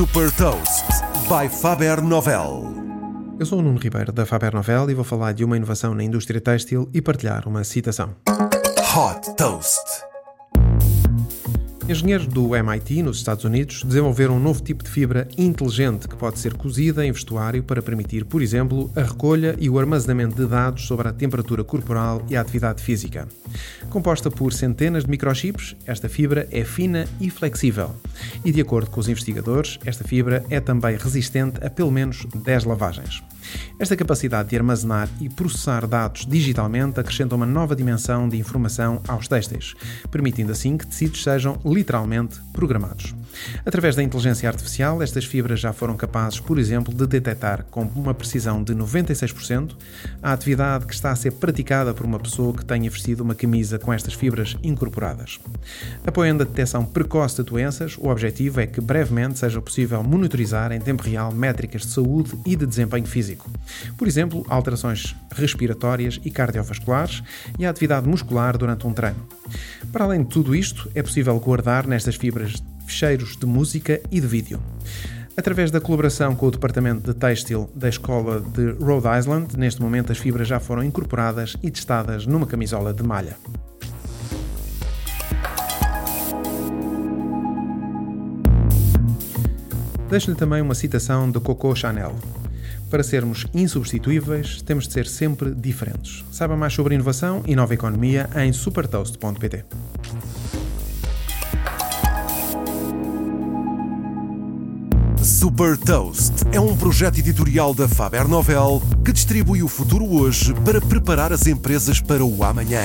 Super Toast by Faber Novel. Eu sou o Nuno Ribeiro da Faber Novel e vou falar de uma inovação na indústria têxtil e partilhar uma citação. Hot Toast. Engenheiros do MIT, nos Estados Unidos, desenvolveram um novo tipo de fibra inteligente que pode ser cozida em vestuário para permitir, por exemplo, a recolha e o armazenamento de dados sobre a temperatura corporal e a atividade física. Composta por centenas de microchips, esta fibra é fina e flexível. E, de acordo com os investigadores, esta fibra é também resistente a pelo menos 10 lavagens. Esta capacidade de armazenar e processar dados digitalmente acrescenta uma nova dimensão de informação aos têxteis, permitindo assim que tecidos sejam literalmente programados. Através da inteligência artificial, estas fibras já foram capazes, por exemplo, de detectar com uma precisão de 96% a atividade que está a ser praticada por uma pessoa que tenha vestido uma camisa com estas fibras incorporadas. Apoiando a detecção precoce de doenças, o objetivo é que brevemente seja possível monitorizar em tempo real métricas de saúde e de desempenho físico. Por exemplo, alterações respiratórias e cardiovasculares e a atividade muscular durante um treino. Para além de tudo isto, é possível guardar nestas fibras ficheiros de música e de vídeo. Através da colaboração com o Departamento de Têxtil da Escola de Rhode Island, neste momento as fibras já foram incorporadas e testadas numa camisola de malha. Deixo-lhe também uma citação de Coco Chanel. Para sermos insubstituíveis, temos de ser sempre diferentes. Saiba mais sobre inovação e nova economia em supertoast.pt. Super Toast é um projeto editorial da Faber Novel que distribui o futuro hoje para preparar as empresas para o amanhã.